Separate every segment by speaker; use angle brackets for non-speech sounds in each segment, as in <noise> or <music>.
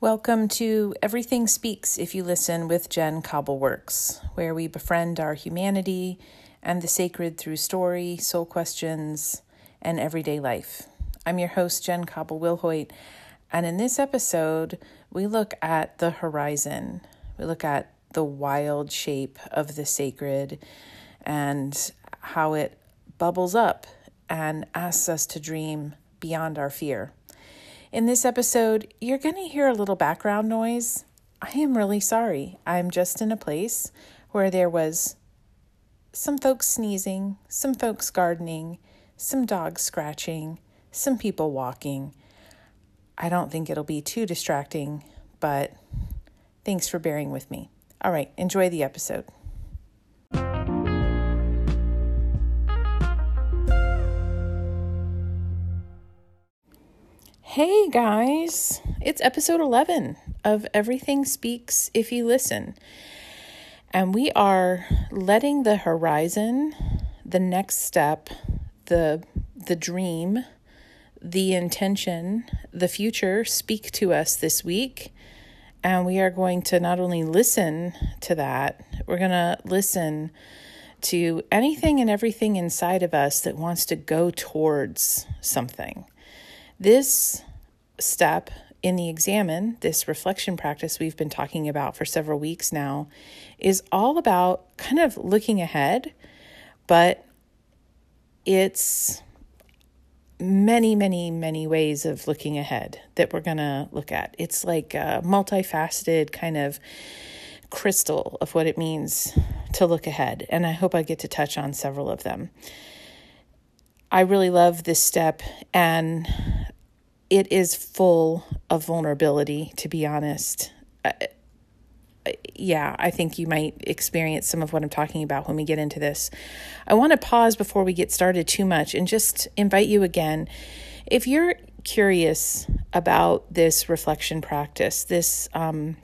Speaker 1: Welcome to Everything Speaks If You Listen with Jen Cobbleworks, where we befriend our humanity and the sacred through story, soul questions, and everyday life. I'm your host, Jen Cobble Willhoite, and in this episode, we look at the horizon. We look at the wild shape of the sacred and how it bubbles up and asks us to dream beyond our fear. In this episode, you're going to hear a little background noise. I am really sorry. I'm just in a place where there was some folks sneezing, some folks gardening, some dogs scratching, some people walking. I don't think it'll be too distracting, but thanks for bearing with me. All right, enjoy the episode. Hey guys, it's episode 11 of Everything Speaks If You Listen. And we are letting the horizon, the next step, the the dream, the intention, the future speak to us this week. And we are going to not only listen to that, we're going to listen to anything and everything inside of us that wants to go towards something. This step in the examen, this reflection practice we've been talking about for several weeks now, is all about kind of looking ahead, but it's many, many, many ways of looking ahead that we're going to look at. It's like a multifaceted kind of crystal of what it means to look ahead. And I hope I get to touch on several of them. I really love this step, and it is full of vulnerability, to be honest. Uh, yeah, I think you might experience some of what I'm talking about when we get into this. I want to pause before we get started too much and just invite you again. If you're curious about this reflection practice, this um,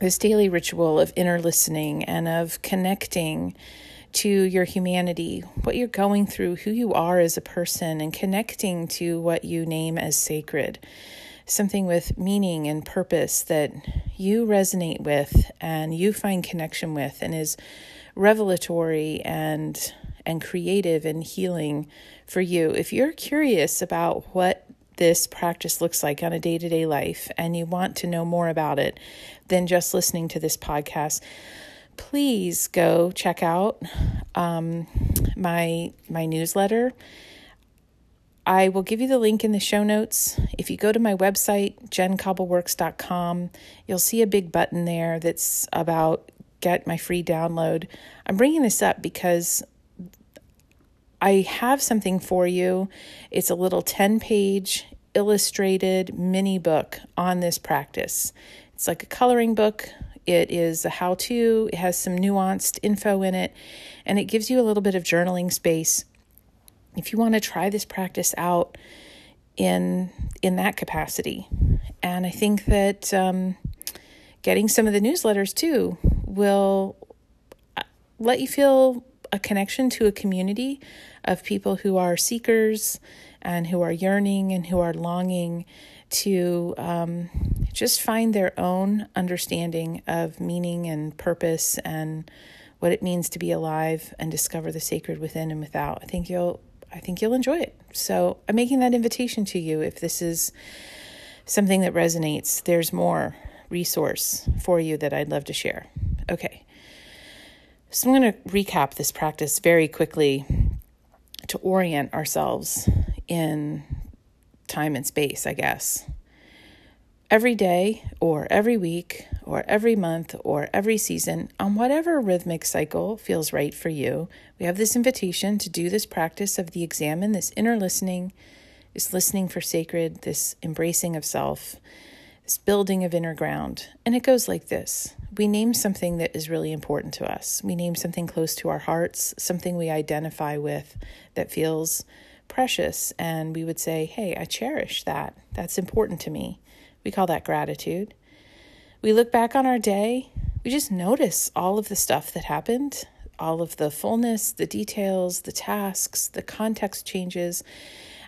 Speaker 1: this daily ritual of inner listening and of connecting to your humanity, what you're going through, who you are as a person, and connecting to what you name as sacred. Something with meaning and purpose that you resonate with and you find connection with and is revelatory and and creative and healing for you. If you're curious about what this practice looks like on a day to day life and you want to know more about it than just listening to this podcast, please go check out um, my my newsletter. I will give you the link in the show notes. If you go to my website, jencobbleworks.com, you'll see a big button there that's about get my free download. I'm bringing this up because I have something for you. It's a little 10 page illustrated mini book on this practice. It's like a coloring book it is a how to, it has some nuanced info in it, and it gives you a little bit of journaling space. If you want to try this practice out in in that capacity, and I think that um, getting some of the newsletters too will uh, let you feel a connection to a community of people who are seekers and who are yearning and who are longing to um, just find their own understanding of meaning and purpose and what it means to be alive and discover the sacred within and without. I think you'll I think you'll enjoy it. So I'm making that invitation to you if this is something that resonates. There's more resource for you that I'd love to share. Okay. So I'm going to recap this practice very quickly to orient ourselves in time and space, I guess every day or every week or every month or every season on whatever rhythmic cycle feels right for you. We have this invitation to do this practice of the examen, this inner listening, this listening for sacred, this embracing of self, this building of inner ground. And it goes like this we name something that is really important to us. We name something close to our hearts, something we identify with that feels precious. And we would say, hey, I cherish that. That's important to me. We call that gratitude. We look back on our day, we just notice all of the stuff that happened, all of the fullness, the details, the tasks, the context changes,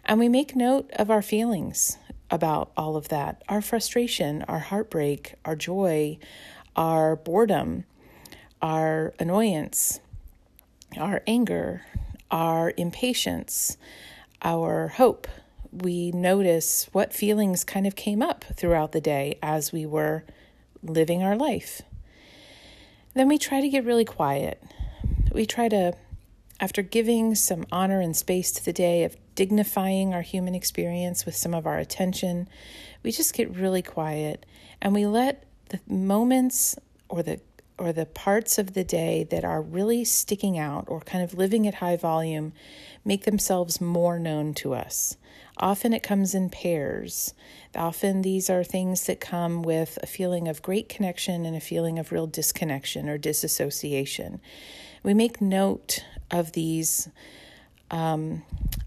Speaker 1: and we make note of our feelings. about all of that our frustration, our heartbreak, our joy, our boredom, our annoyance, our anger, our impatience, our hope. We notice what feelings kind of came up throughout the day as we were living our life. Then we try to get really quiet. We try to, after giving some honor and space to the day of dignifying our human experience with some of our attention, we just get really quiet and we let the moments or the or the parts of the day that are really sticking out or kind of living at high volume make themselves more known to us. Often it comes in pairs. Often these are things that come with a feeling of great connection and a feeling of real disconnection or disassociation. We make note of these um,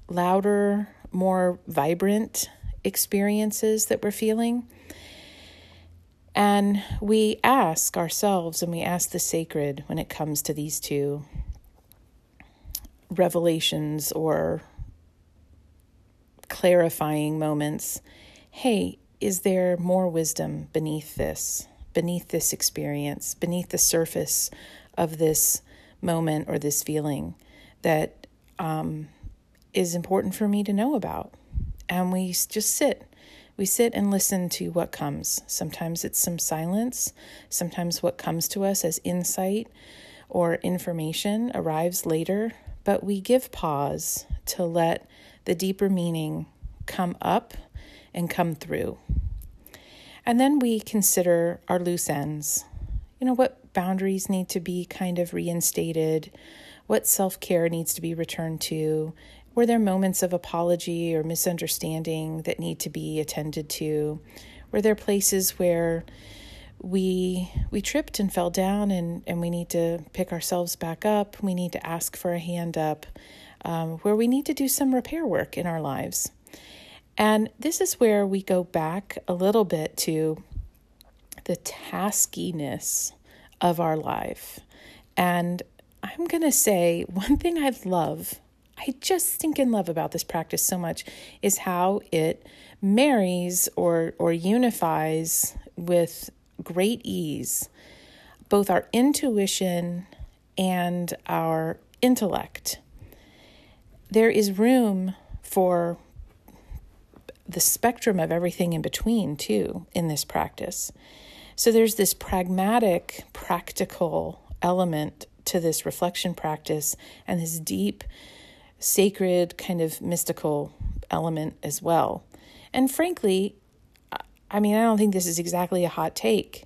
Speaker 1: louder, more vibrant experiences that we're feeling and we ask ourselves and we ask the sacred when it comes to these two revelations or clarifying moments hey, is there more wisdom beneath this, beneath this experience, beneath the surface of this moment or this feeling that um, is important for me to know about? And we just sit we sit and listen to what comes. Sometimes it's some silence, sometimes what comes to us as insight or information arrives later, but we give pause to let the deeper meaning come up and come through. And then we consider our loose ends. You know, what boundaries need to be kind of reinstated, what self care needs to be returned to, were there moments of apology or misunderstanding that need to be attended to? Were there places where we we tripped and fell down and, and we need to pick ourselves back up? We need to ask for a hand up, um, where we need to do some repair work in our lives. And this is where we go back a little bit to the taskiness of our life. And I'm going to say one thing I love I just stinking love about this practice so much is how it marries or or unifies with great ease both our intuition and our intellect. There is room for the spectrum of everything in between, too, in this practice. So there's this pragmatic, practical element to this reflection practice and this deep sacred, kind of mystical element as well. And frankly, I mean, I don't think this is exactly a hot take.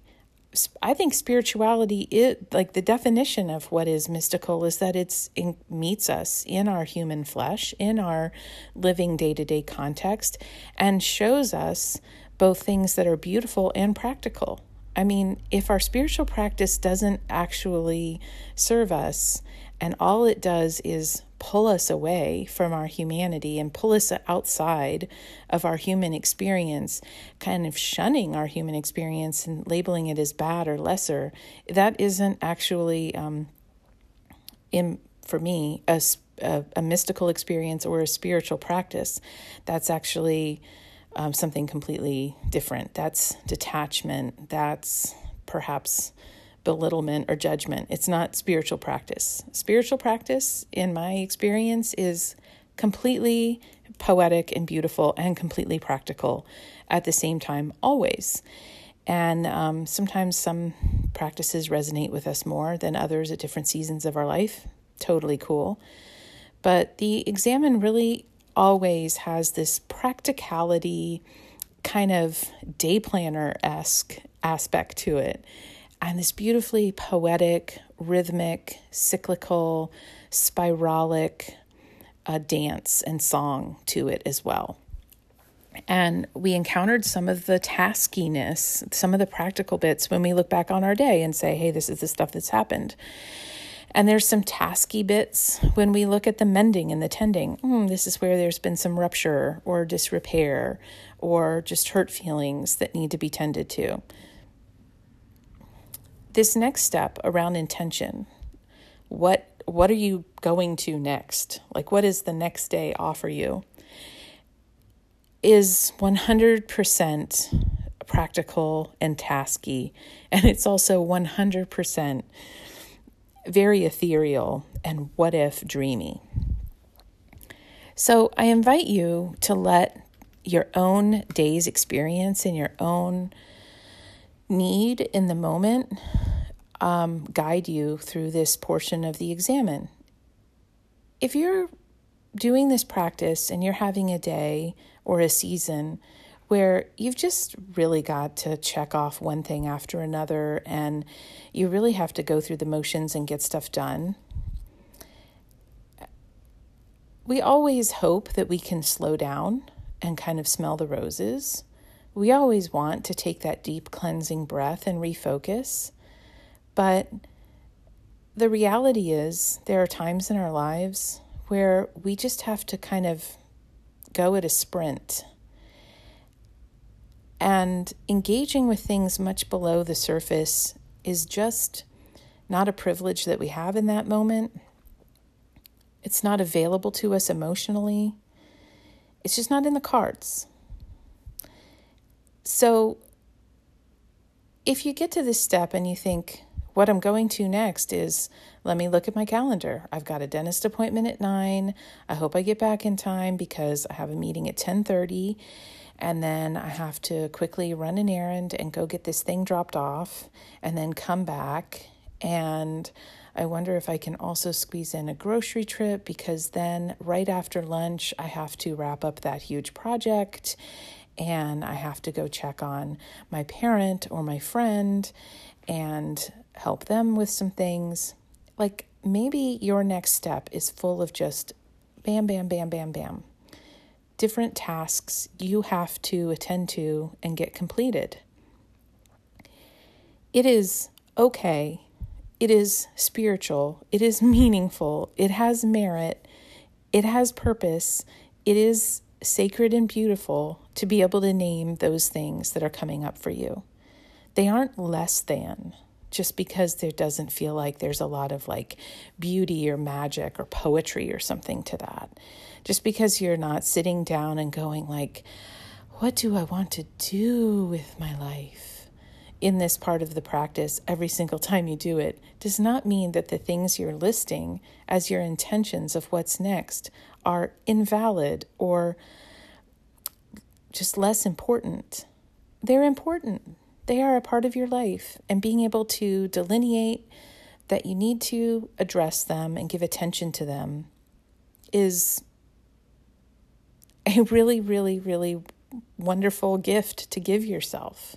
Speaker 1: I think spirituality is like the definition of what is mystical is that it's in, meets us in our human flesh, in our living day to day context, and shows us both things that are beautiful and practical. I mean, if our spiritual practice doesn't actually serve us, and all it does is pull us away from our humanity and pull us outside of our human experience, kind of shunning our human experience and labeling it as bad or lesser, that isn't actually, um, in, for me, a, a, a, mystical experience or a spiritual practice. That's actually um, something completely different. That's detachment. That's perhaps belittlement or judgment. It's not spiritual practice. Spiritual practice, in my experience, is completely poetic and beautiful and completely practical at the same time, always. And um, sometimes some practices resonate with us more than others at different seasons of our life. Totally cool. But the examen really always has this practicality, kind of day planner esque aspect to it and this beautifully poetic, rhythmic, cyclical, spiralic uh, dance and song to it as well. And we encountered some of the taskiness, some of the practical bits when we look back on our day and say, hey, this is the stuff that's happened. And there's some tasky bits when we look at the mending and the tending. Mm, this is where there's been some rupture or disrepair or just hurt feelings that need to be tended to this next step around intention what what are you going to next like what does the next day offer you is 100% practical and tasky, and it's also 100% very ethereal and what if dreamy. So I invite you to let your own day's experience and your own need in the moment um, guide you through this portion of the examen. If you're doing this practice and you're having a day or a season where you've just really got to check off one thing after another and you really have to go through the motions and get stuff done. We always hope that we can slow down and kind of smell the roses. We always want to take that deep cleansing breath and refocus. But the reality is, there are times in our lives where we just have to kind of go at a sprint and engaging with things much below the surface is just not a privilege that we have in that moment. It's not available to us emotionally. It's just not in the cards. So, if you get to this step and you think, what I'm going to next is let me look at my calendar. I've got a dentist appointment at 9. I hope I get back in time because I have a meeting at 10:30 and then I have to quickly run an errand and go get this thing dropped off and then come back. And I wonder if I can also squeeze in a grocery trip because then right after lunch, I have to wrap up that huge project and I have to go check on my parent or my friend and help them with some things. Like maybe your next step is full of just bam, bam, bam, bam, bam different tasks you have to attend to and get completed. It is okay. It is spiritual. It is <laughs> meaningful. It has merit. It has purpose. It is sacred and beautiful to be able to name those things that are coming up for you. They aren't less than just because there doesn't feel like there's a lot of like beauty or magic or poetry or something to that. Just because you're not sitting down and going like what do I want to do with my life? In this part of the practice, every single time you do it, does not mean that the things you're listing as your intentions of what's next are invalid or just less important. They're important they are a part of your life, and being able to delineate that you need to address them and give attention to them is a really, really, really wonderful gift to give yourself.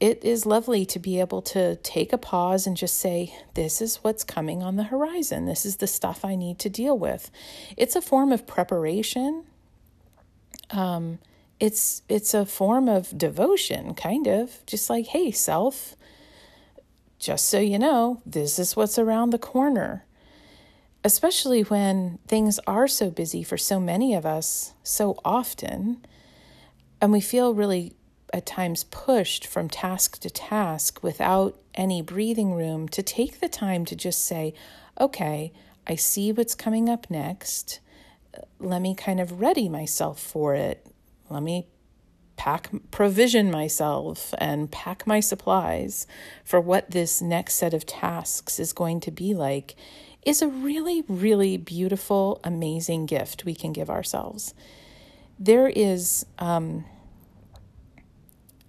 Speaker 1: It is lovely to be able to take a pause and just say, This is what's coming on the horizon. This is the stuff I need to deal with. It's a form of preparation. Um, it's it's a form of devotion kind of just like hey self just so you know this is what's around the corner especially when things are so busy for so many of us so often and we feel really at times pushed from task to task without any breathing room to take the time to just say okay i see what's coming up next. Let me kind of ready myself for it. Let me pack provision myself and pack my supplies for what this next set of tasks is going to be like is a really really beautiful amazing gift we can give ourselves. There is um,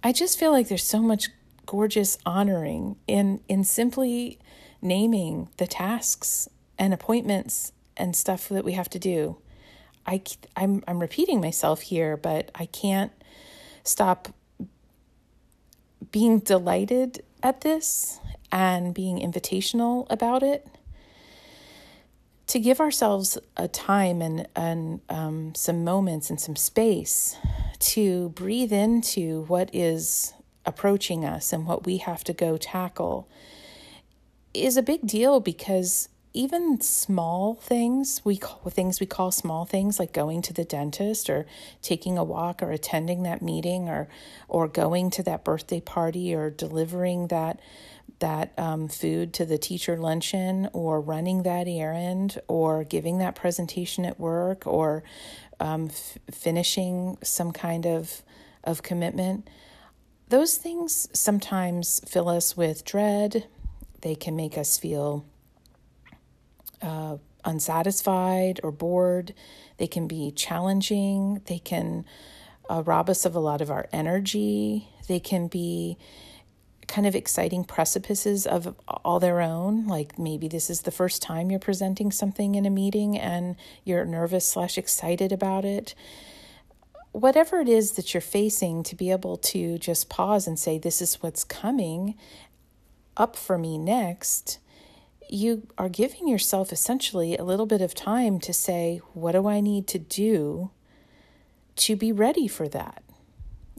Speaker 1: i just feel like there's so much gorgeous honoring in in simply naming the tasks and appointments and stuff that we have to do I, I'm, I'm repeating myself here, but I can't stop being delighted at this and being invitational about it. To give ourselves a time and, and um, some moments and some space to breathe into what is approaching us and what we have to go tackle is a big deal because even small things we call things we call small things like going to the dentist or taking a walk or attending that meeting or or going to that birthday party or delivering that that um, food to the teacher luncheon or running that errand or giving that presentation at work or um, f- finishing some kind of of commitment. Those things sometimes fill us with dread. They can make us feel uh, unsatisfied or bored. They can be challenging. They can uh, rob us of a lot of our energy. They can be kind of exciting precipices of all their own. Like maybe this is the first time you're presenting something in a meeting and you're nervous slash excited about it. Whatever it is that you're facing, to be able to just pause and say, This is what's coming up for me next you are giving yourself essentially a little bit of time to say, what do I need to do to be ready for that?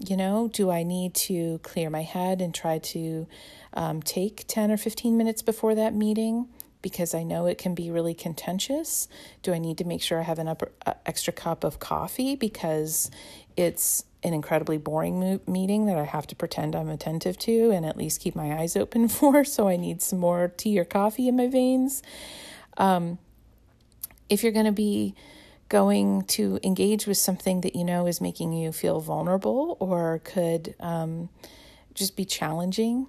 Speaker 1: You know, do I need to clear my head and try to um, take 10 or 15 minutes before that meeting? Because I know it can be really contentious. Do I need to make sure I have an upper, uh, extra cup of coffee because it's an incredibly boring mo- meeting that I have to pretend I'm attentive to and at least keep my eyes open <laughs> for. So I need some more tea or coffee in my veins. Um, if you're going to be going to engage with something that you know is making you feel vulnerable or could um, just be challenging,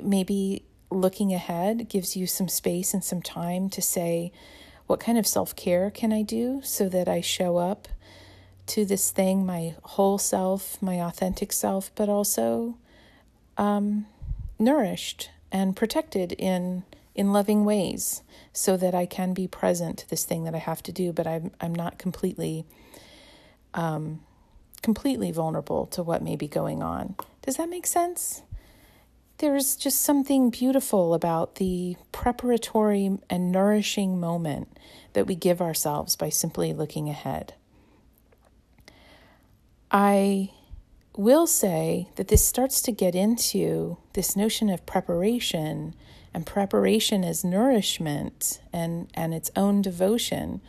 Speaker 1: maybe looking ahead gives you some space and some time to say, what kind of self care can I do so that I show up to this thing, my whole self, my authentic self, but also um, nourished and protected in in loving ways, so that I can be present to this thing that I have to do, but I'm I'm not completely um, completely vulnerable to what may be going on. Does that make sense? There's just something beautiful about the preparatory and nourishing moment that we give ourselves by simply looking ahead. I will say that this starts to get into this notion of preparation and preparation as nourishment and, and its own devotion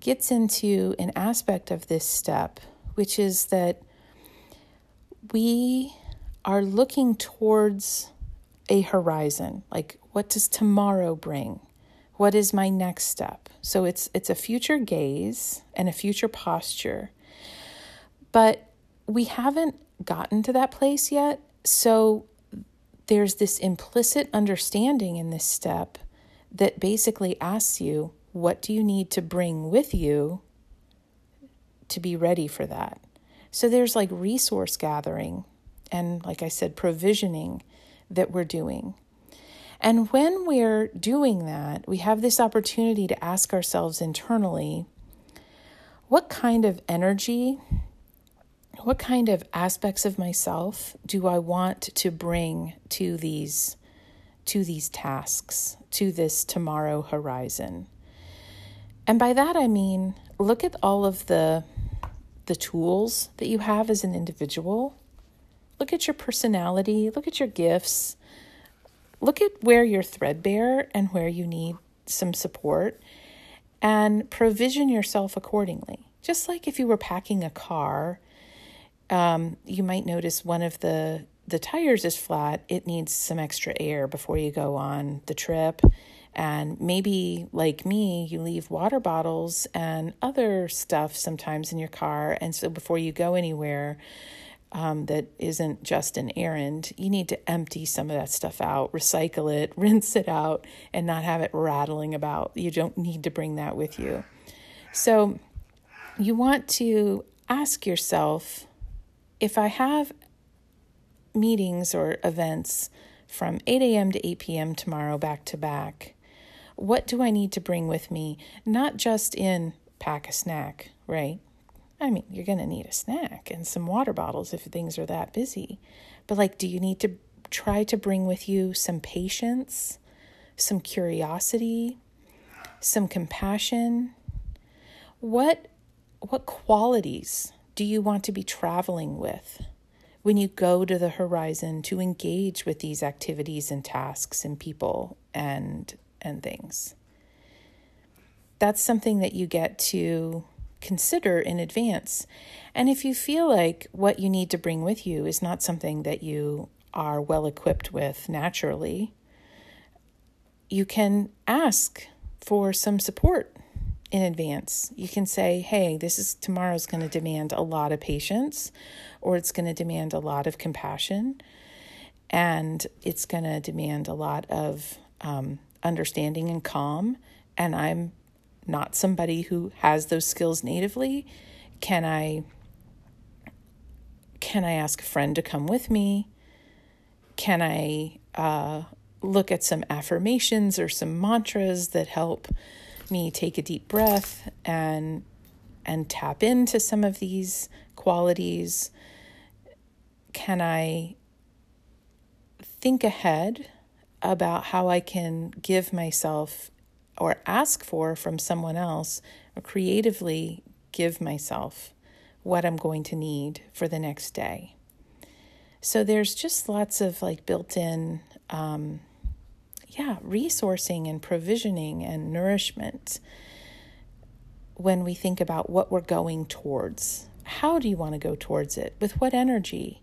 Speaker 1: gets into an aspect of this step, which is that we are looking towards a horizon. Like, what does tomorrow bring? What is my next step? So it's it's a future gaze and a future posture but we haven't gotten to that place yet. So there's this implicit understanding in this step that basically asks you, what do you need to bring with you to be ready for that? So there's like resource gathering and, like I said, provisioning that we're doing. And when we're doing that, we have this opportunity to ask ourselves internally what kind of energy what kind of aspects of myself do I want to bring to these to these tasks, to this tomorrow horizon? And by that I mean look at all of the the tools that you have as an individual. Look at your personality, look at your gifts. Look at where you're threadbare and where you need some support and provision yourself accordingly. Just like if you were packing a car um, you might notice one of the the tires is flat. It needs some extra air before you go on the trip. And maybe, like me, you leave water bottles and other stuff sometimes in your car. And so, before you go anywhere um, that isn't just an errand, you need to empty some of that stuff out, recycle it, <laughs> rinse it out, and not have it rattling about. You don't need to bring that with you. So, you want to ask yourself if I have meetings or events from 8 a.m. to 8 p.m. tomorrow back to back, what do I need to bring with me? Not just in pack a snack, right? I mean, you're going to need a snack and some water bottles if things are that busy. But, like, do you need to try to bring with you some patience, some curiosity, some compassion? What, what qualities do you want to be traveling with when you go to the horizon to engage with these activities and tasks and people and and things? That's something that you get to consider in advance. And if you feel like what you need to bring with you is not something that you are well equipped with naturally you can ask for some support in advance. You can say, hey, this is tomorrow's going to demand a lot of patience, or it's going to demand a lot of compassion, and it's going to demand a lot of um, understanding and calm. And I'm not somebody who has those skills natively. Can I can I ask a friend to come with me? Can I uh, look at some affirmations or some mantras that help me take a deep breath and and tap into some of these qualities? Can I think ahead about how I can give myself or ask for from someone else or creatively give myself what I'm going to need for the next day? So there's just lots of like built in um, yeah, resourcing and provisioning and nourishment when we think about what we're going towards. How do you want to go towards it? With what energy?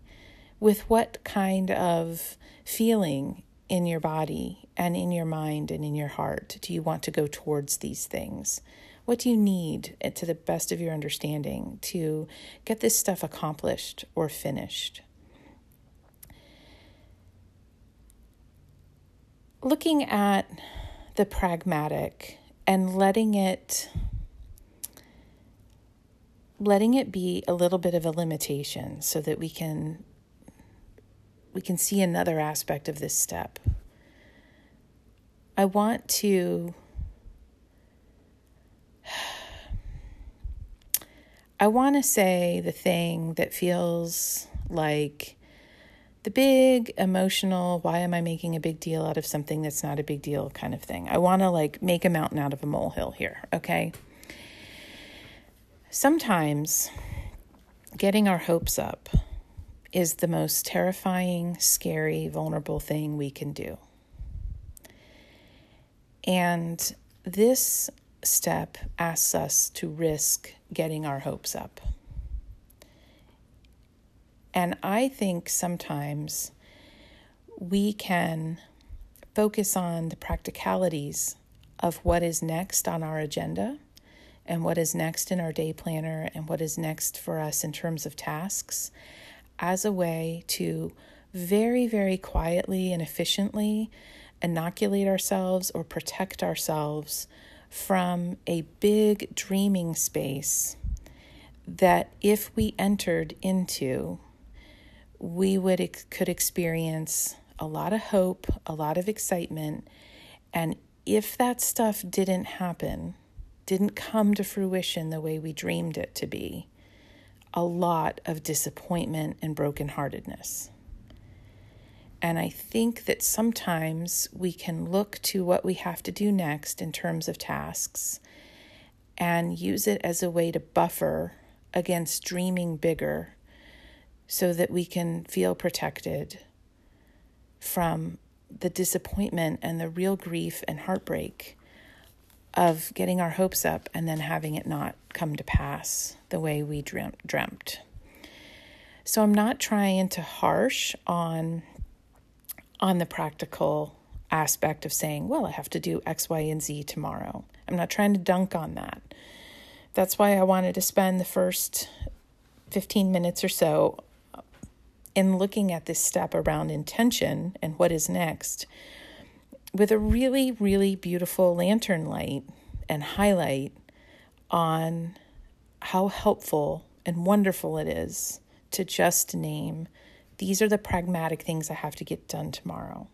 Speaker 1: With what kind of feeling in your body and in your mind and in your heart do you want to go towards these things? What do you need, eh, to the best of your understanding, to get this stuff accomplished or finished? Looking at the pragmatic and letting it letting it be a little bit of a limitation so that we can we can see another aspect of this step. I want to <sighs> I want to say the thing that feels like the big emotional, why am I making a big deal out of something that's not a big deal kind of thing. I want to like make a mountain out of a molehill here, okay? Sometimes getting our hopes up is the most terrifying, scary, vulnerable thing we can do. And this step asks us to risk getting our hopes up. And I think sometimes we can focus on the practicalities of what is next on our agenda and what is next in our day planner and what is next for us in terms of tasks as a way to very, very quietly and efficiently inoculate ourselves or protect ourselves from a big dreaming space that if we entered into we would could experience a lot of hope, a lot of excitement, and if that stuff didn't happen, didn't come to fruition the way we dreamed it to be, a lot of disappointment and brokenheartedness. And I think that sometimes we can look to what we have to do next in terms of tasks and use it as a way to buffer against dreaming bigger so that we can feel protected from the disappointment and the real grief and heartbreak of getting our hopes up and then having it not come to pass the way we dreamt. So I'm not trying to harsh on on the practical aspect of saying, well, I have to do X, Y, and Z tomorrow. I'm not trying to dunk on that. That's why I wanted to spend the first 15 minutes or so in looking at this step around intention and what is next with a really, really beautiful lantern light and highlight on how helpful and wonderful it is to just name these are the pragmatic things I have to get done tomorrow.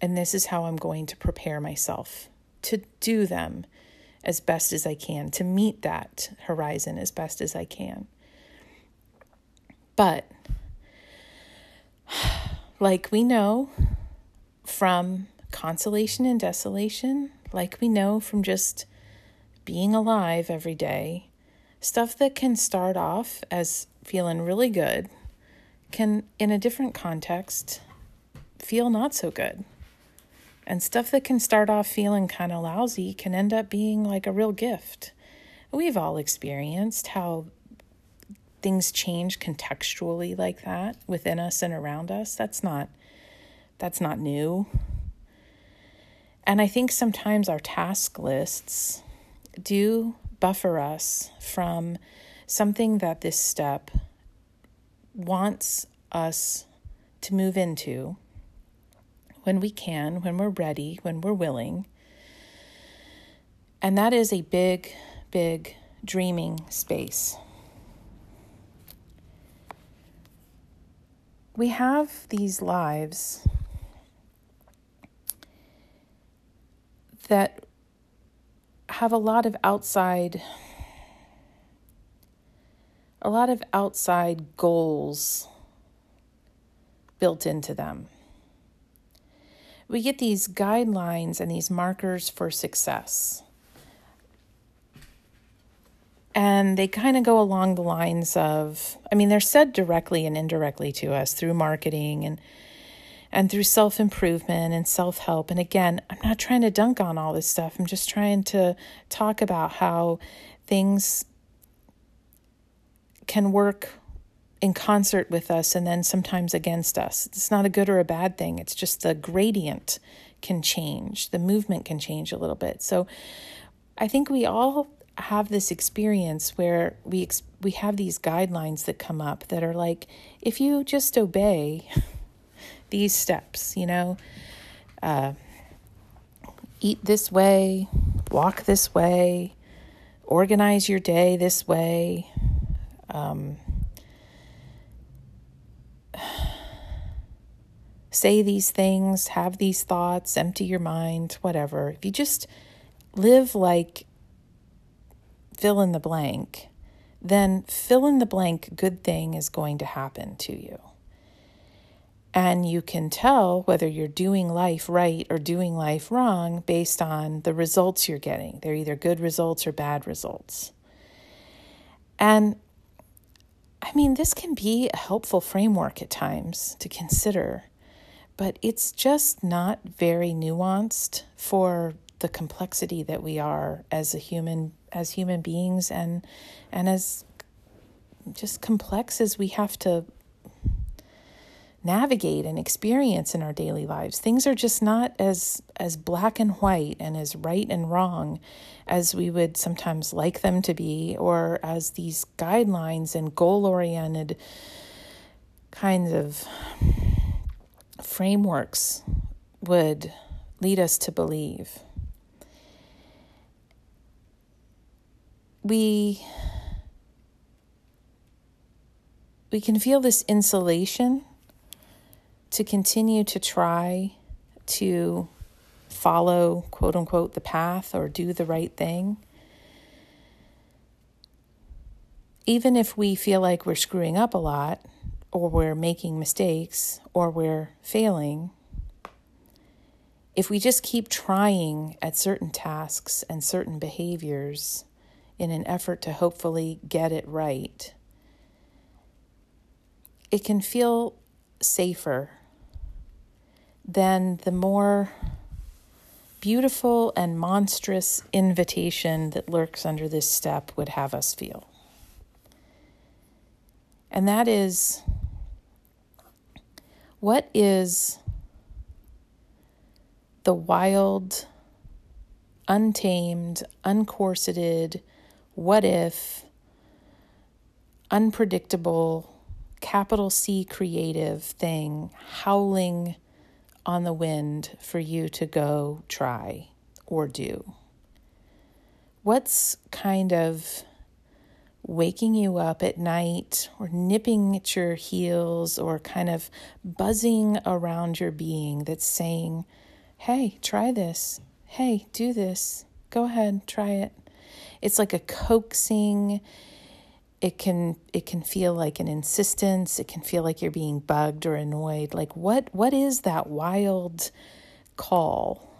Speaker 1: And this is how I'm going to prepare myself to do them as best as I can, to meet that horizon as best as I can. But like we know from consolation and desolation, like we know from just being alive every day, stuff that can start off as feeling really good can, in a different context, feel not so good. And stuff that can start off feeling kind of lousy can end up being like a real gift. We've all experienced how things change contextually like that within us and around us that's not that's not new and i think sometimes our task lists do buffer us from something that this step wants us to move into when we can, when we're ready, when we're willing. And that is a big, big dreaming space. We have these lives that have a lot of outside a lot of outside goals built into them. We get these guidelines and these markers for success. And they kind of go along the lines of I mean, they're said directly and indirectly to us through marketing and and through self improvement and self help. And again, I'm not trying to dunk on all this stuff. I'm just trying to talk about how things can work in concert with us and then sometimes against us. It's not a good or a bad thing. It's just the gradient can change, the movement can change a little bit. So I think we all have this experience where we ex- we have these guidelines that come up that are like if you just obey <laughs> these steps, you know, uh, eat this way, walk this way, organize your day this way. Um, <sighs> say these things, have these thoughts, empty your mind, whatever. If you just live like fill in the blank, then fill in the blank good thing is going to happen to you. And you can tell whether you're doing life right or doing life wrong based on the results you're getting. They're either good results or bad results. And I mean, this can be a helpful framework at times to consider, but it's just not very nuanced for the complexity that we are as a human as human beings and and as just complex as we have to navigate and experience in our daily lives. Things are just not as as black and white and as right and wrong as we would sometimes like them to be or as these guidelines and goal-oriented kinds of frameworks would lead us to believe. We we can feel this insulation to continue to try to follow quote unquote the path or do the right thing. Even if we feel like we're screwing up a lot or we're making mistakes or we're failing if we just keep trying at certain tasks and certain behaviors in an effort to hopefully get it right, it can feel safer than the more beautiful and monstrous invitation that lurks under this step would have us feel. And that is what is the wild, untamed, uncorseted, what if, unpredictable, capital C creative thing howling on the wind for you to go try or do? What's kind of waking you up at night or nipping at your heels or kind of buzzing around your being that's saying, Hey, try this. Hey, do this. Go ahead, try it. It's like a coaxing. It can it can feel like an insistence. It can feel like you're being bugged or annoyed. Like what what is that wild call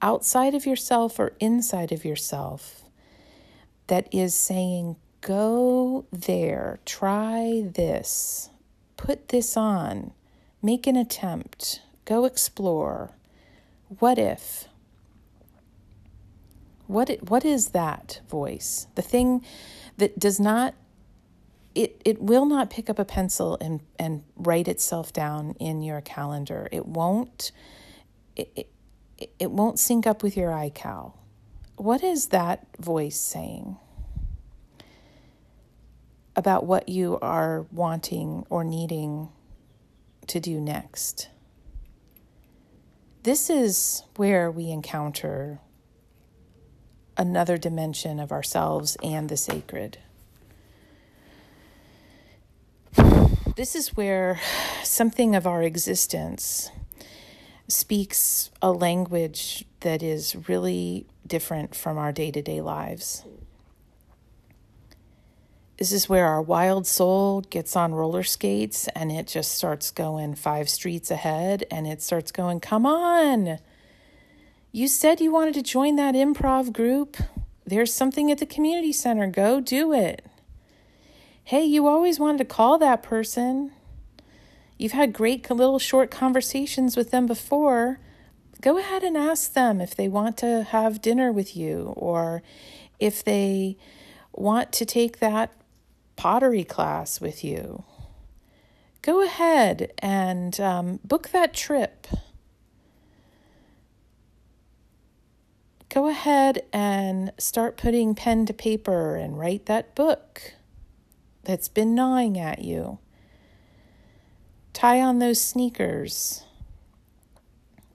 Speaker 1: outside of yourself or inside of yourself that is saying go there, try this, put this on, make an attempt, go explore. What if? What what is that voice? The thing that does not it it will not pick up a pencil and and write itself down in your calendar. It won't it, it, it won't sync up with your iCal. what is that voice saying about what you are wanting or needing to do next? This is where we encounter another dimension of ourselves and the sacred. This is where something of our existence speaks a language that is really different from our day to day lives. This is where our wild soul gets on roller skates and it just starts going five streets ahead and it starts going, Come on! You said you wanted to join that improv group. There's something at the community center. Go do it. Hey, you always wanted to call that person. You've had great little short conversations with them before. Go ahead and ask them if they want to have dinner with you or if they want to take that pottery class with you. Go ahead and um, book that trip. Go ahead and start putting pen to paper and write that book that's been gnawing at you. Tie on those sneakers.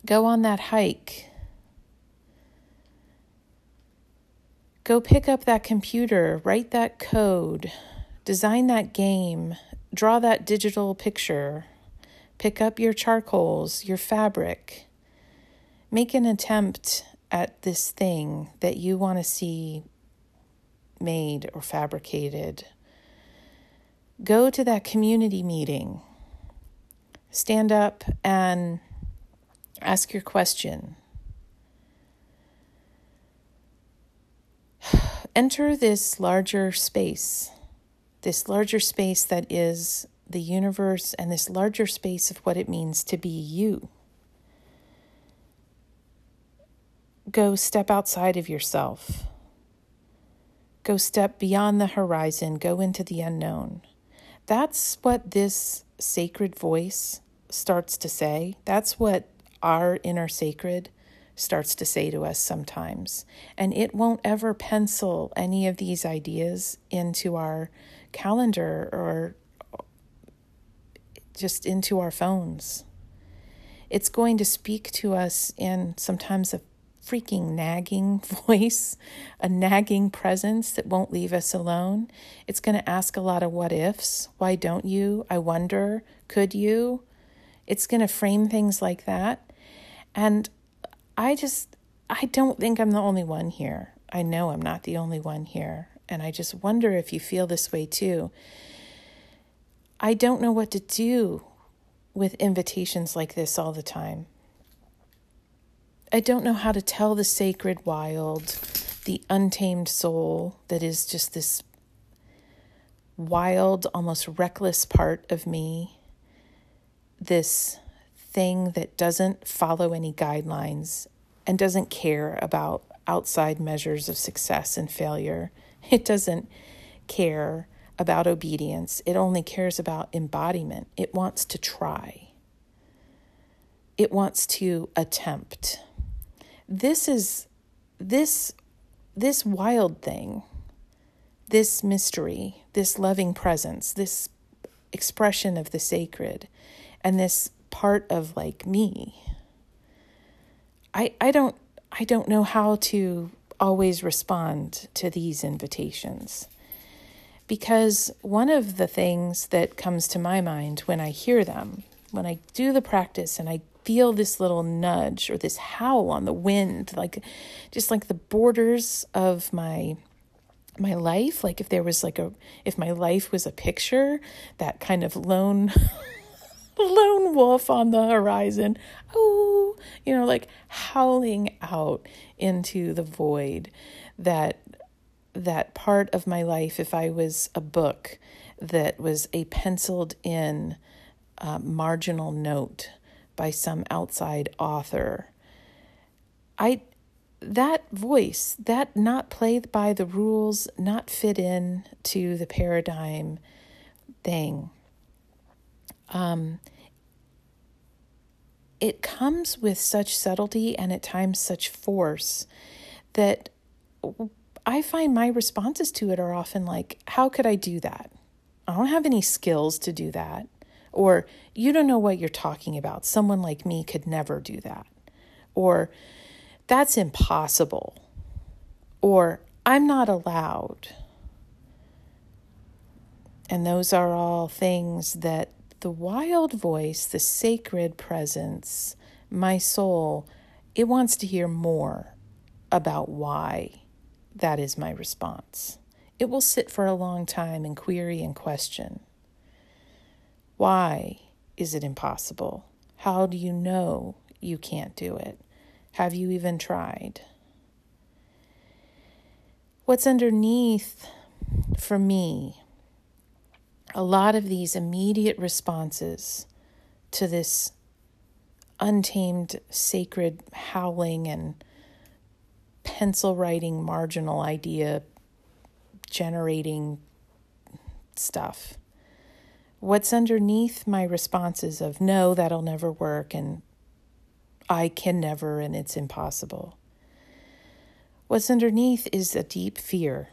Speaker 1: Go on that hike. Go pick up that computer, write that code, design that game, draw that digital picture, pick up your charcoals, your fabric. Make an attempt at this thing that you want to see made or fabricated. Go to that community meeting. Stand up and ask your question. <sighs> Enter this larger space, this larger space that is the universe, and this larger space of what it means to be you. Go step outside of yourself. Go step beyond the horizon. Go into the unknown. That's what this sacred voice starts to say. That's what our inner sacred starts to say to us sometimes. And it won't ever pencil any of these ideas into our calendar or just into our phones. It's going to speak to us in sometimes a freaking nagging <laughs> voice, a nagging presence that won't leave us alone. It's going to ask a lot of what ifs. Why don't you? I wonder. Could you? It's going to frame things like that. And I just, I don't think I'm the only one here. I know I'm not the only one here. And I just wonder if you feel this way too. I don't know what to do with invitations like this all the time. I don't know how to tell the sacred wild, the untamed soul that is just this wild, almost reckless part of me, this thing that doesn't follow any guidelines and doesn't care about outside measures of success and failure. <laughs> It doesn't care about obedience, it only cares about embodiment. It wants to try, it wants to attempt this is this this wild thing this mystery this loving presence this expression of the sacred and this part of like me i i don't i don't know how to always respond to these invitations. Because one of the things that comes to my mind when i hear them when i do the practice and i feel this little nudge or this howl on the wind, like just like the borders of my my life. Like if there was like a if my life was a picture that kind of lone <laughs> lone wolf on the horizon oh you know like howling out into the void that that part of my life if i was a book that was a penciled in uh, marginal note by some outside author. I that voice, that not played by the rules, not fit in to the paradigm thing. Um, it comes with such subtlety and at times such force that I find my responses to it are often like, How could I do that? I don't have any skills to do that. Or, You don't know what you're talking about. Someone like me could never do that. Or, That's impossible. Or, I'm not allowed. And those are all things that the wild voice, the sacred presence, my soul, it wants to hear more about why that is my response. It will sit for a long time and query and question. Why is it impossible? How do you know you can't do it? Have you even tried? What's underneath for me a lot of these immediate responses to this untamed sacred howling and pencil writing marginal idea generating stuff. What's underneath my responses of no, that'll never work, and I can never, and it's impossible. What's underneath is a deep fear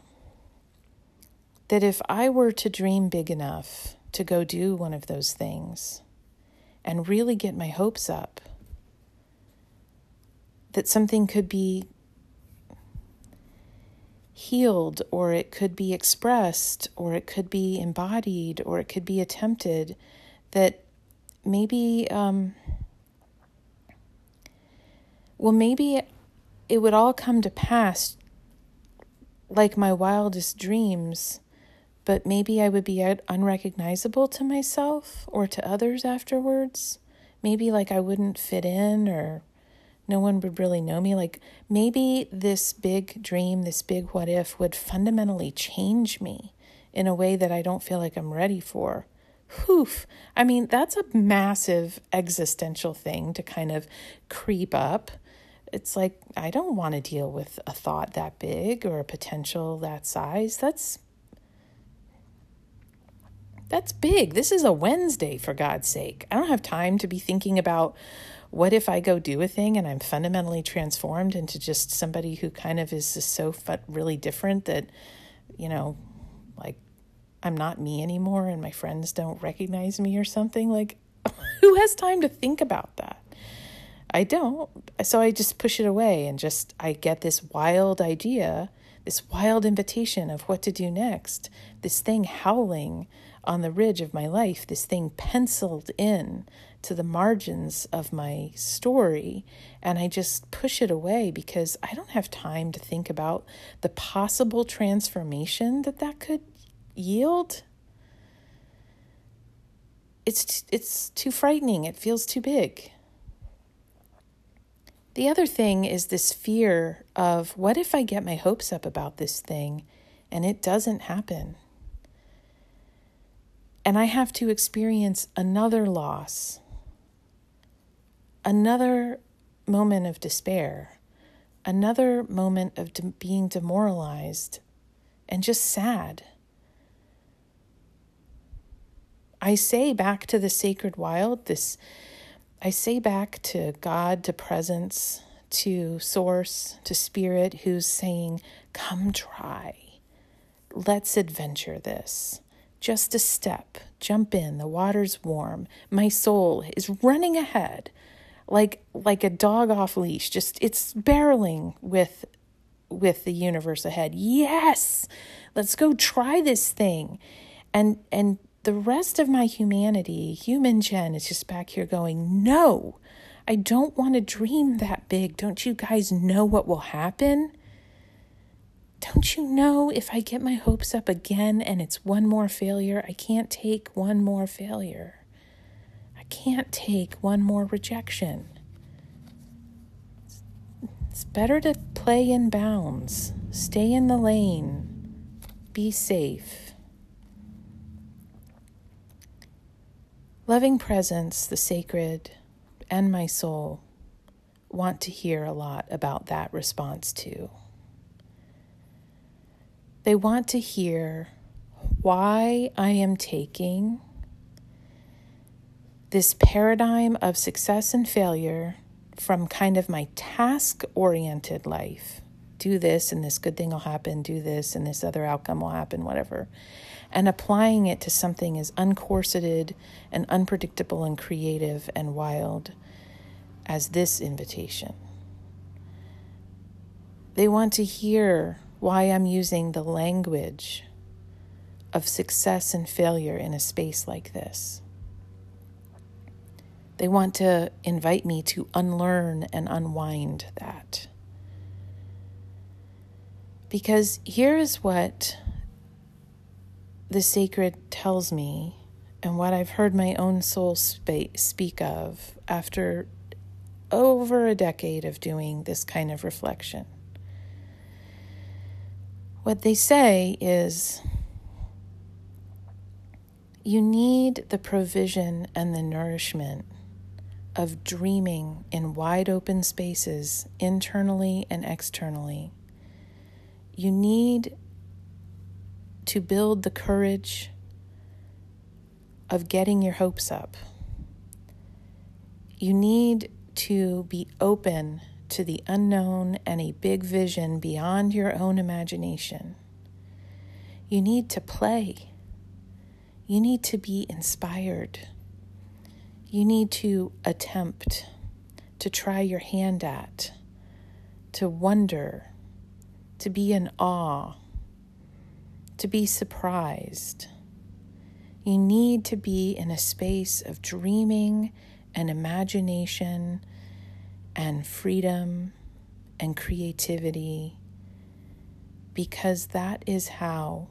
Speaker 1: that if I were to dream big enough to go do one of those things and really get my hopes up, that something could be healed, or it could be expressed, or it could be embodied, or it could be attempted, that maybe, um, well, maybe it would all come to pass like my wildest dreams but maybe I would be unrecognizable to myself or to others afterwards. Maybe like I wouldn't fit in or no one would really know me. Like maybe this big dream, this big what if would fundamentally change me in a way that I don't feel like I'm ready for. Hoof. I mean, that's a massive existential thing to kind of creep up. It's like, I don't want to deal with a thought that big or a potential that size. That's that's big. This is a Wednesday, for God's sake. I don't have time to be thinking about what if I go do a thing and I'm fundamentally transformed into just somebody who kind of is just so really different that, you know, like I'm not me anymore and my friends don't recognize me or something. Like, <laughs> who has time to think about that? I don't. So I just push it away and just, I get this wild idea, this wild invitation of what to do next, this thing howling on the ridge of my life, this thing penciled in to the margins of my story, and I just push it away because I don't have time to think about the possible transformation that that could yield. It's it's too frightening. It feels too big. The other thing is this fear of what if I get my hopes up about this thing and it doesn't happen? And I have to experience another loss, another moment of despair, another moment of de- being demoralized and just sad. I say back to the sacred wild, this I say back to God, to presence, to source, to spirit who's saying, Come try. Let's adventure this. Just a step. Jump in. The water's warm. My soul is running ahead like like a dog off leash. Just it's barreling with with the universe ahead. Yes. Let's go try this thing. And and the rest of my humanity, human Jen is just back here going, "No. I don't want to dream that big. Don't you guys know what will happen?" Don't you know if I get my hopes up again and it's one more failure, I can't take one more failure. I can't take one more rejection. It's better to play in bounds, stay in the lane, be safe. Loving presence, the sacred, and my soul want to hear a lot about that response too. They want to hear why I am taking this paradigm of success and failure from kind of my task oriented life. do this and this good thing will happen, do this and this other outcome will happen, whatever. And applying it to something as uncorseted and unpredictable and creative and wild as this invitation. They want to hear why I'm using the language of success and failure in a space like this. They want to invite me to unlearn and unwind that. Because here is what the sacred tells me, and what I've heard my own soul speak of after over a decade of doing this kind of reflection. What they say is you need the provision and the nourishment of dreaming in wide open spaces, internally and externally. You need to build the courage of getting your hopes up. You need to be open to the unknown and a big vision beyond your own imagination. You need to play. You need to be inspired. You need to attempt to try your hand at, to wonder, to be in awe, to be surprised. You need to be in a space of dreaming and imagination and freedom and creativity because that is how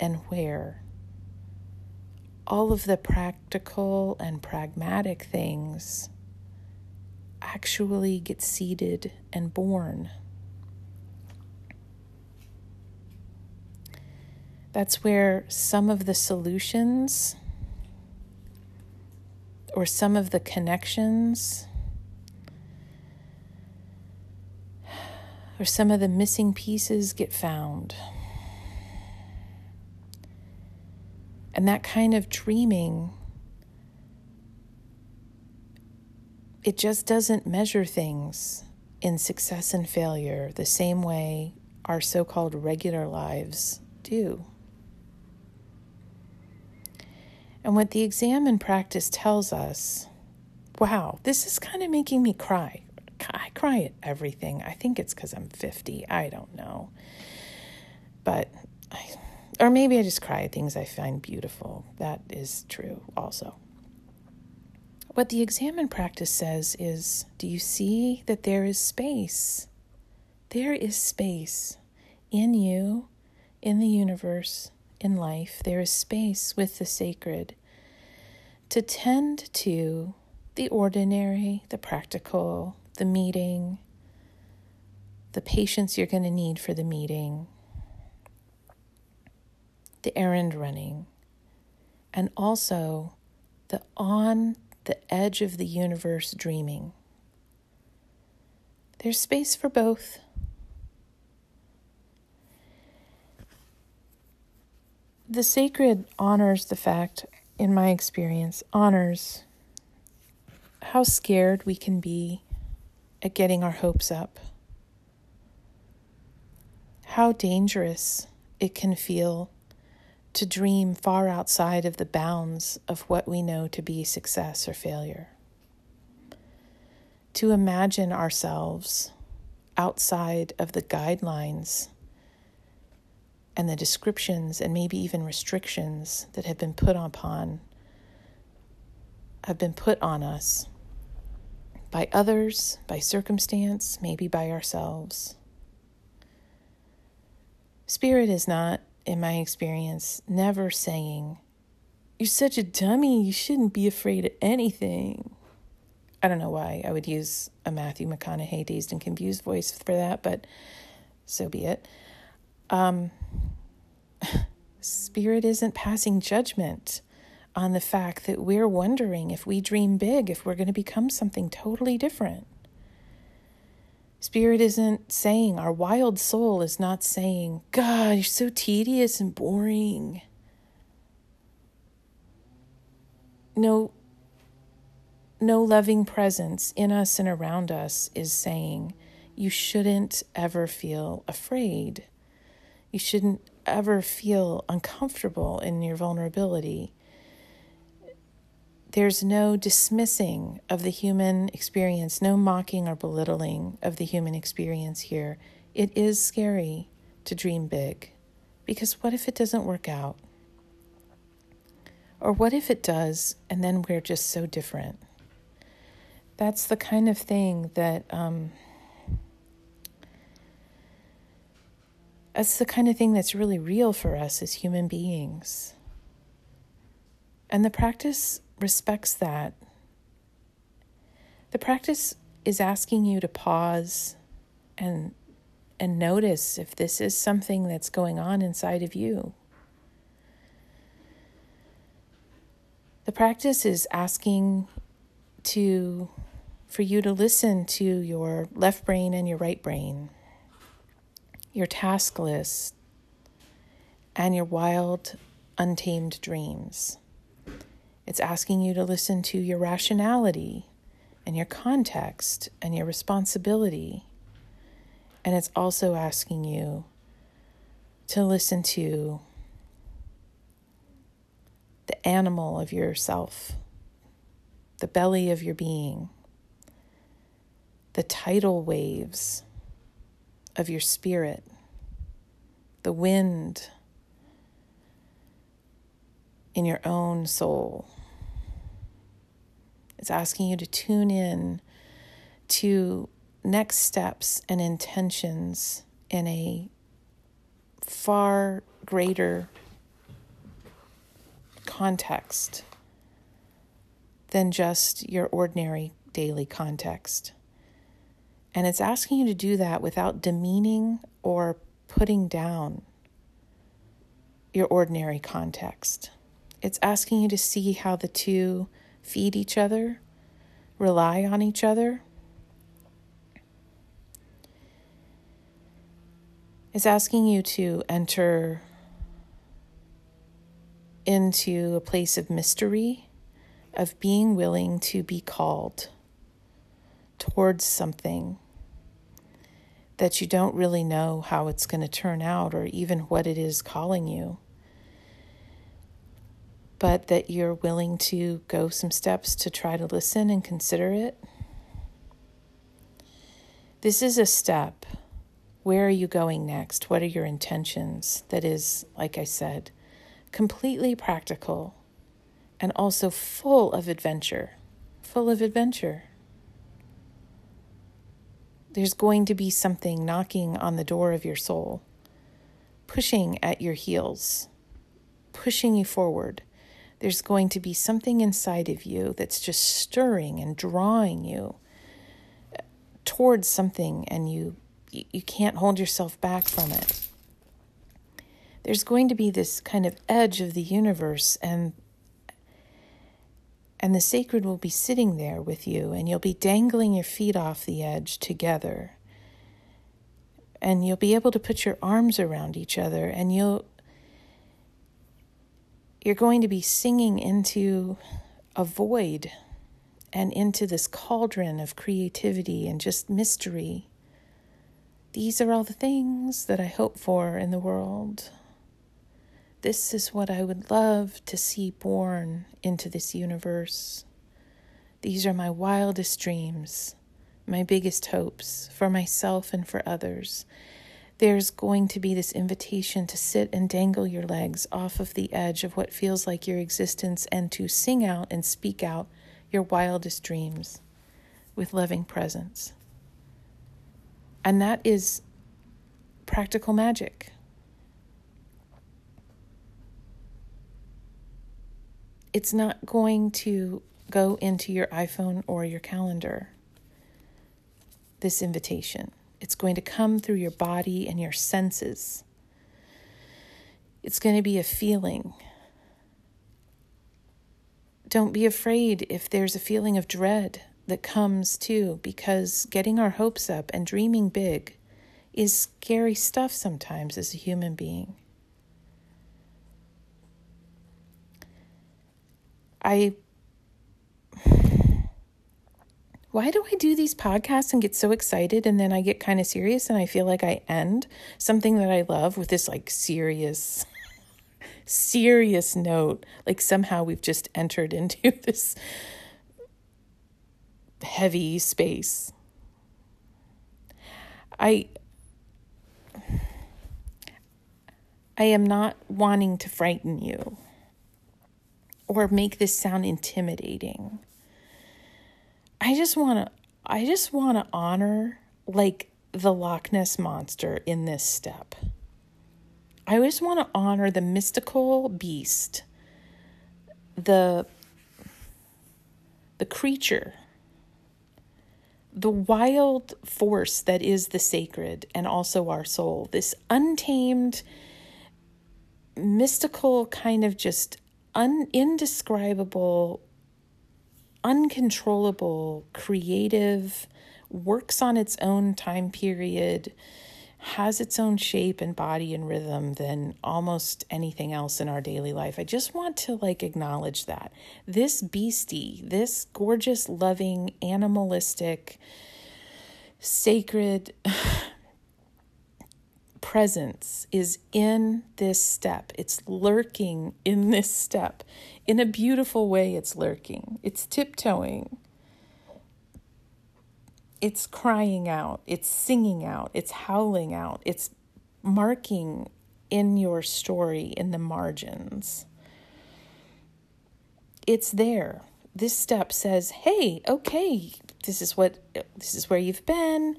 Speaker 1: and where all of the practical and pragmatic things actually get seeded and born. That's where some of the solutions or some of the connections or some of the missing pieces get found. And that kind of dreaming, it just doesn't measure things in success and failure the same way our so called regular lives do. And what the examen practice tells us wow, this is kind of making me cry. I cry at everything. I think it's because I'm 50. I don't know. But I, or maybe I just cry at things I find beautiful. That is true also. What the examen practice says is do you see that there is space? There is space in you, in the universe, in life. There is space with the sacred to tend to the ordinary, the practical, the meeting, the patience you're going to need for the meeting, the errand running, and also the on the edge of the universe dreaming. There's space for both. The sacred honors the fact, in my experience, honors how scared we can be at getting our hopes up. How dangerous it can feel to dream far outside of the bounds of what we know to be success or failure. To imagine ourselves outside of the guidelines and the descriptions and maybe even restrictions that have been put upon have been put on us by others, by circumstance, maybe by ourselves. Spirit is not, in my experience, never saying, You're such a dummy, you shouldn't be afraid of anything. I don't know why I would use a Matthew McConaughey dazed and confused voice for that, but so be it. Um, <laughs> Spirit isn't passing judgment on the fact that we're wondering if we dream big, if we're going to become something totally different. Spirit isn't saying, our wild soul is not saying, God, you're so tedious and boring. No, no loving presence in us and around us is saying, you shouldn't ever feel afraid. You shouldn't ever feel uncomfortable in your vulnerability. There's no dismissing of the human experience, no mocking or belittling of the human experience here. It is scary to dream big because what if it doesn't work out? Or what if it does and then we're just so different? That's the kind of thing that um, That's the kind of thing that's really real for us as human beings. And the practice respects that. The practice is asking you to pause and and notice if this is something that's going on inside of you. The practice is asking to for you to listen to your left brain and your right brain your task list, and your wild, untamed dreams. It's asking you to listen to your rationality and your context and your responsibility. And it's also asking you to listen to the animal of yourself, the belly of your being, the tidal waves of your spirit, the wind in your own soul. It's asking you to tune in to next steps and intentions in a far greater context than just your ordinary daily context. And it's asking you to do that without demeaning or putting down your ordinary context. It's asking you to see how the two feed each other, rely on each other. It's asking you to enter into a place of mystery, of being willing to be called towards something that you don't really know how it's going to turn out or even what it is calling you, but that you're willing to go some steps to try to listen and consider it. This is a step. Where are you going next? What are your intentions? That is, like I said, completely practical and also full of adventure. Full of adventure there's going to be something knocking on the door of your soul, pushing at your heels, pushing you forward. There's going to be something inside of you that's just stirring and drawing you towards something, and you you can't hold yourself back from it. There's going to be this kind of edge of the universe, and and the sacred will be sitting there with you, and you'll be dangling your feet off the edge together. And you'll be able to put your arms around each other, and you'll you're going to be singing into a void and into this cauldron of creativity and just mystery. These are all the things that I hope for in the world. This is what I would love to see born into this universe. These are my wildest dreams, my biggest hopes for myself and for others. There's going to be this invitation to sit and dangle your legs off of the edge of what feels like your existence and to sing out and speak out your wildest dreams with loving presence. And that is practical magic. it's not going to go into your iPhone or your calendar. This invitation. It's going to come through your body and your senses. It's going to be a feeling. Don't be afraid if there's a feeling of dread that comes too, because getting our hopes up and dreaming big is scary stuff sometimes as a human being. I Why do I do these podcasts and get so excited and then I get kind of serious and I feel like I end something that I love with this like serious, serious note? Like somehow we've just entered into <laughs> this heavy space. I I am not wanting to frighten you or make this sound intimidating. I just want to I just want to honor like the Loch Ness monster in this step. I just want to honor the mystical beast, the the creature, the wild force that is the sacred and also our soul. This untamed mystical kind of just un, indescribable uncontrollable, creative, works on its own time period, has its own shape and body and rhythm than almost anything else in our daily life. I just want to like acknowledge that. This beastie, this gorgeous, loving, animalistic, sacred <sighs> presence is in this step. It's lurking in this step. In a beautiful way, it's lurking. It's tiptoeing. It's crying out. It's singing out. It's howling out. It's marking in your story in the margins. It's there. This step says, "Hey, okay, this is what this is where you've been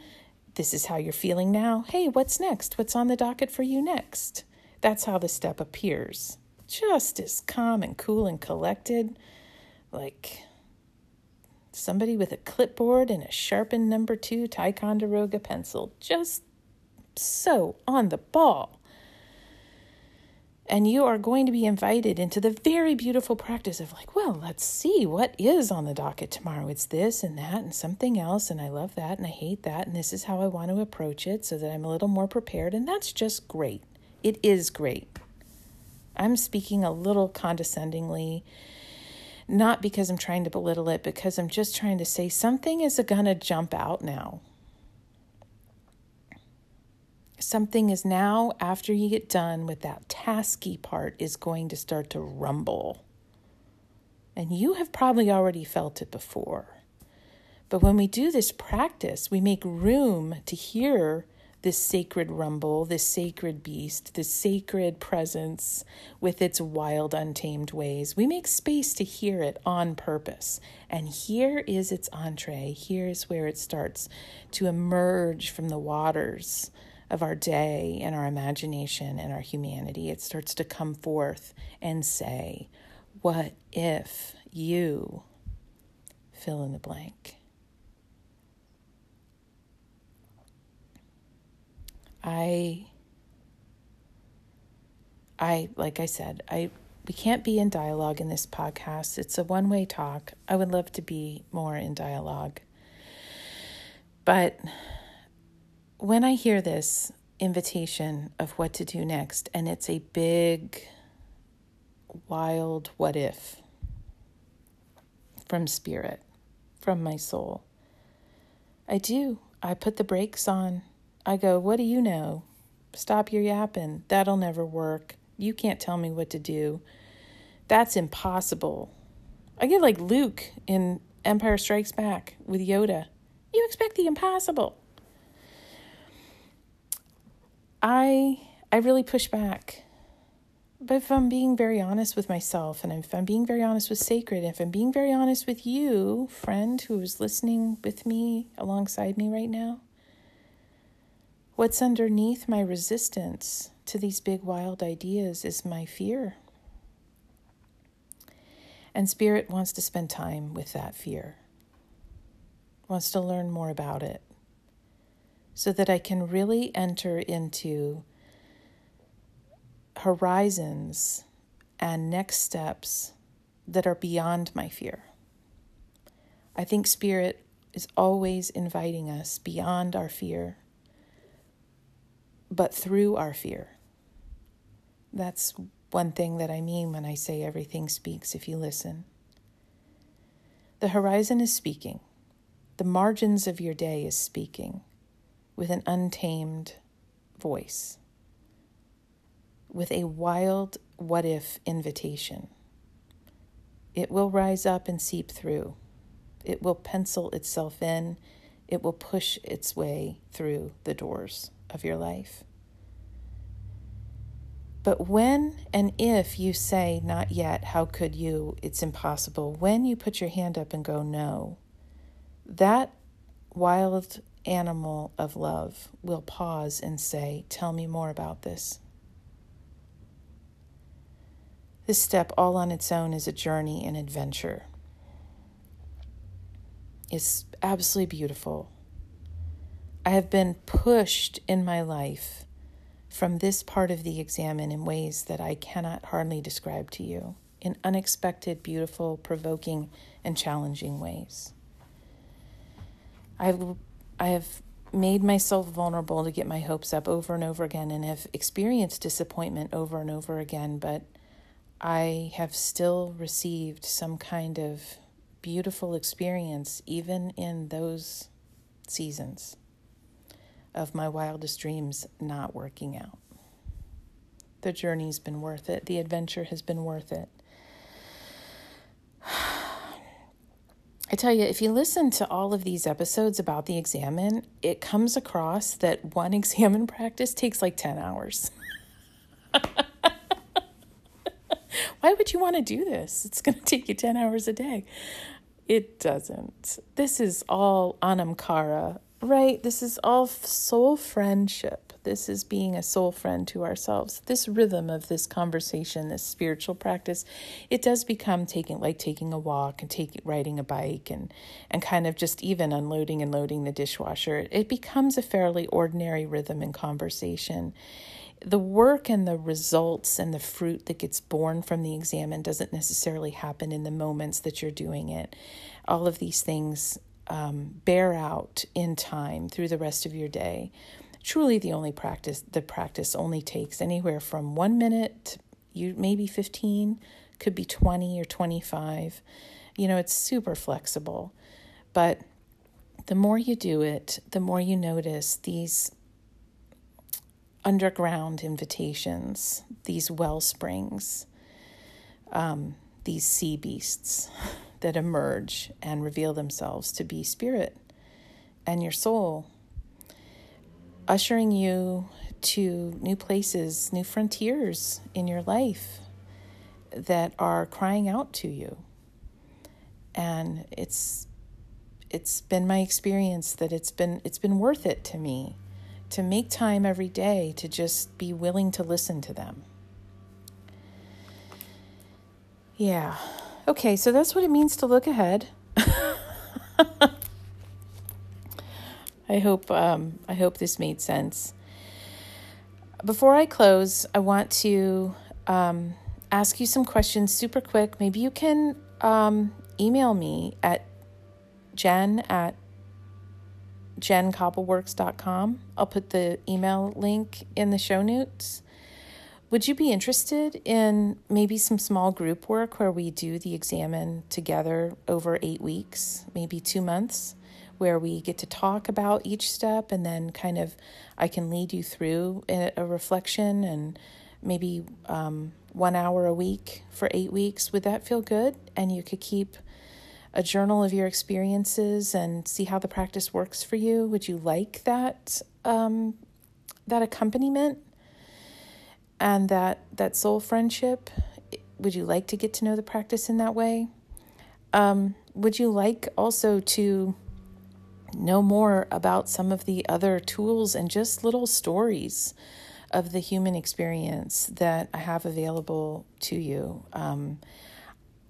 Speaker 1: this is how you're feeling now. Hey, what's next? What's on the docket for you next? That's how the step appears. Just as calm and cool and collected, like somebody with a clipboard and a sharpened number two Ticonderoga pencil. Just so on the ball. And you are going to be invited into the very beautiful practice of, like, well, let's see what is on the docket tomorrow. It's this and that and something else. And I love that and I hate that. And this is how I want to approach it so that I'm a little more prepared. And that's just great. It is great. I'm speaking a little condescendingly, not because I'm trying to belittle it, because I'm just trying to say something is going to jump out now something is now, after you get done with that tasky part, is going to start to rumble. And you have probably already felt it before. But when we do this practice, we make room to hear this sacred rumble, this sacred beast, this sacred presence with its wild, untamed ways. We make space to hear it on purpose. And here is its entree. Here's where it starts to emerge from the waters of our day and our imagination and our humanity, it starts to come forth and say, What if you fill in the blank? I, I, like I said, I, we can't be in dialogue in this podcast. It's a one way talk. I would love to be more in dialogue. But when I hear this invitation of what to do next, and it's a big, wild what if from spirit, from my soul, I do. I put the brakes on. I go, What do you know? Stop your yapping. That'll never work. You can't tell me what to do. That's impossible. I get like Luke in Empire Strikes Back with Yoda. You expect the impossible. I I really push back. But if I'm being very honest with myself, and if I'm being very honest with Sacred, if I'm being very honest with you, friend who is listening with me alongside me right now, what's underneath my resistance to these big wild ideas is my fear. And Spirit wants to spend time with that fear, wants to learn more about it so that I can really enter into horizons and next steps that are beyond my fear. I think Spirit is always inviting us beyond our fear, but through our fear. That's one thing that I mean when I say everything speaks if you listen. The horizon is speaking. the margins of your day is speaking with an untamed voice, with a wild what if invitation. It will rise up and seep through. It will pencil itself in. It will push its way through the doors of your life. But when and if you say, not yet, how could you, it's impossible, when you put your hand up and go, no, that wild animal of love will pause and say, Tell me more about this. This step, all on its own, is a journey and adventure. It's absolutely beautiful. I have been pushed in my life from this part of the examen in ways that I cannot hardly describe to you, in unexpected, beautiful, provoking, and challenging ways. I've, I have made myself vulnerable to get my hopes up over and over again and have experienced disappointment over and over again, but I have still received some kind of beautiful experience even in those seasons of my wildest dreams not working out. The journey's been worth it, the adventure has been worth it. <sighs> I tell you, if you listen to all of these episodes about the examen, it comes across that one <laughs> examen practice takes like 10 hours. <laughs> Why would you want to do this? It's going to take you 10 hours a day. It doesn't. This is all anam cara, right? This is all soul friendship. This is being a soul friend to ourselves. This rhythm of this conversation, this spiritual practice, it does become taking like taking a walk and taking riding a bike and and kind of just even unloading and loading the dishwasher. It becomes a fairly ordinary rhythm in conversation. The work and the results and the fruit that gets born from the examen doesn't necessarily happen in the moments that you're doing it. All of these things um, bear out in time through the rest of your day. Truly the only practice the practice only takes anywhere from one minute you maybe 15 could be 20 or 25 you know it's super flexible. But the more you do it the more you notice these underground invitations these well springs um, these sea beasts <laughs> that emerge and reveal themselves to be spirit and your soul ushering you to new places, new frontiers in your life that are crying out to you. And it's it's been my experience that it's been it's been worth it to me to make time every day to just be willing to listen to them. Yeah. Okay, so that's what it means to look ahead. <laughs> I hope um, I hope this made sense. Before I close, I want to um, ask you some questions super quick. Maybe you can um, email me at jen at jencobbleworks.com. I'll put the email link in the show notes. Would you be interested in maybe some small group work where we do the examen together over eight weeks, maybe two months? where we get to talk about each step and then kind of I can lead you through a reflection and maybe um, one hour a week for eight weeks. Would that feel good? And you could keep a journal of your experiences and see how the practice works for you. Would you like that um, that accompaniment and that that soul friendship? Would you like to get to know the practice in that way? Um, would you like also to know more about some of the other tools and just little stories of the human experience that I have available to you. Um,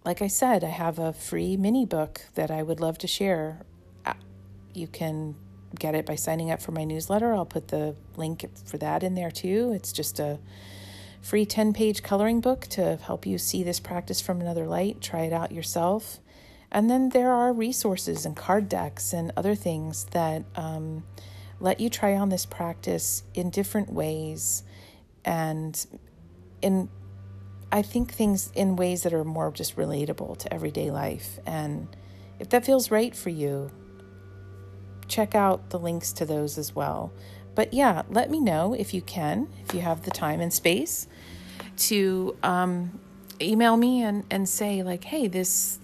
Speaker 1: like I said, I have a free mini book that I would love to share. Uh, you can get it by signing up for my newsletter. I'll put the link for that in there too. It's just a free 10 page coloring book to help you see this practice from another light. Try it out yourself. And then there are resources and card decks and other things that um, let you try on this practice in different ways and in I think things in ways that are more just relatable to everyday life. And if that feels right for you, check out the links to those as well. But yeah, let me know if you can, if you have the time and space to um, email me and, and say like, hey, this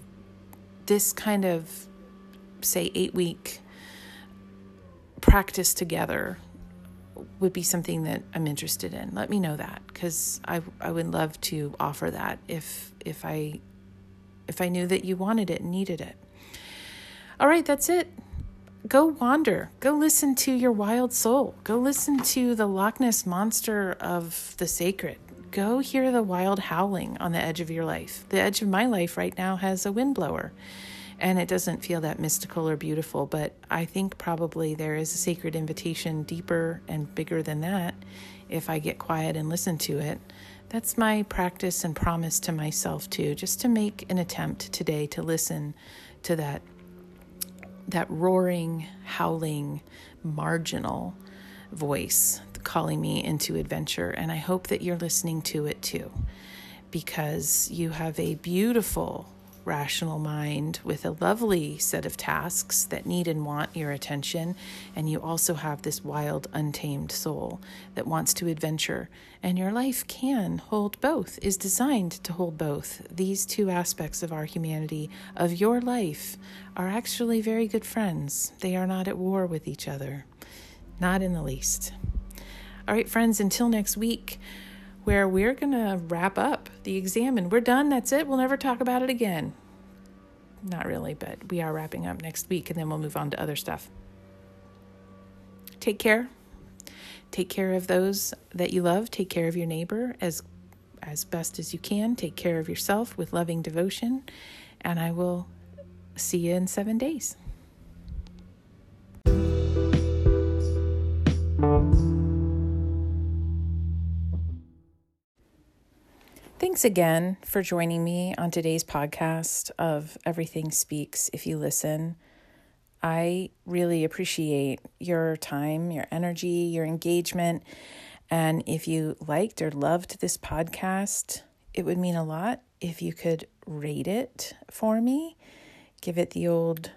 Speaker 1: this kind of say eight week practice together would be something that I'm interested in. Let me know that because I I would love to offer that if if I if I knew that you wanted it and needed it. All right, that's it. Go wander. Go listen to your wild soul. Go listen to the Loch Ness monster of the sacred. Go hear the wild howling on the edge of your life. The edge of my life right now has a windblower, and it doesn't feel that mystical or beautiful, but I think probably there is a sacred invitation deeper and bigger than that if I get quiet and listen to it. That's my practice and promise to myself too, just to make an attempt today to listen to that that roaring, howling, marginal voice calling me into adventure and I hope that you're listening to it too because you have a beautiful rational mind with a lovely set of tasks that need and want your attention. And you also have this wild, untamed soul that wants to adventure. And your life can hold both, is designed to hold both. These two aspects of our humanity, of your life, are actually very good friends. They are not at war with each other, not in the least. All right, friends, until next week where we're going to wrap up the examen and we're done. That's it. We'll never talk about it again. Not really, but we are wrapping up next week and then we'll move on to other stuff. Take care. Take care of those that you love. Take care of your neighbor as as best as you can. Take care of yourself with loving devotion, and I will see you in 7 days. Thanks again for joining me on today's podcast of Everything Speaks If You Listen. I really appreciate your time, your energy, your engagement. And if you liked or loved this podcast, it would mean a lot if you could rate it for me. Give it the old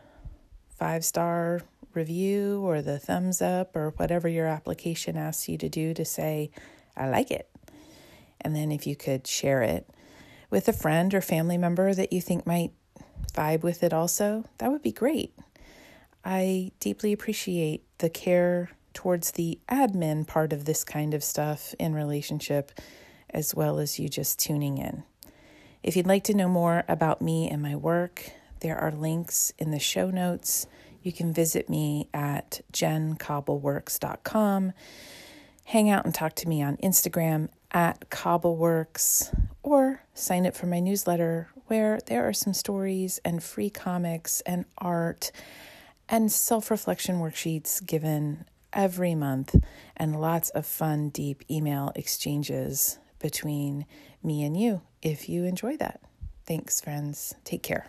Speaker 1: five star review or the thumbs up or whatever your application asks you to do to say, I like it. And then if you could share it with a friend or family member that you think might vibe with it also, that would be great. I deeply appreciate the care towards the admin part of this kind of stuff in relationship, as well as you just tuning in. If you'd like to know more about me and my work, there are links in the show notes. You can visit me at jencobbleworks.com. Hang out and talk to me on Instagram at Cobbleworks or sign up for my newsletter where there are some stories and free comics and art and self reflection worksheets given every month and lots of fun, deep email exchanges between me and you if you enjoy that. Thanks, friends. Take care.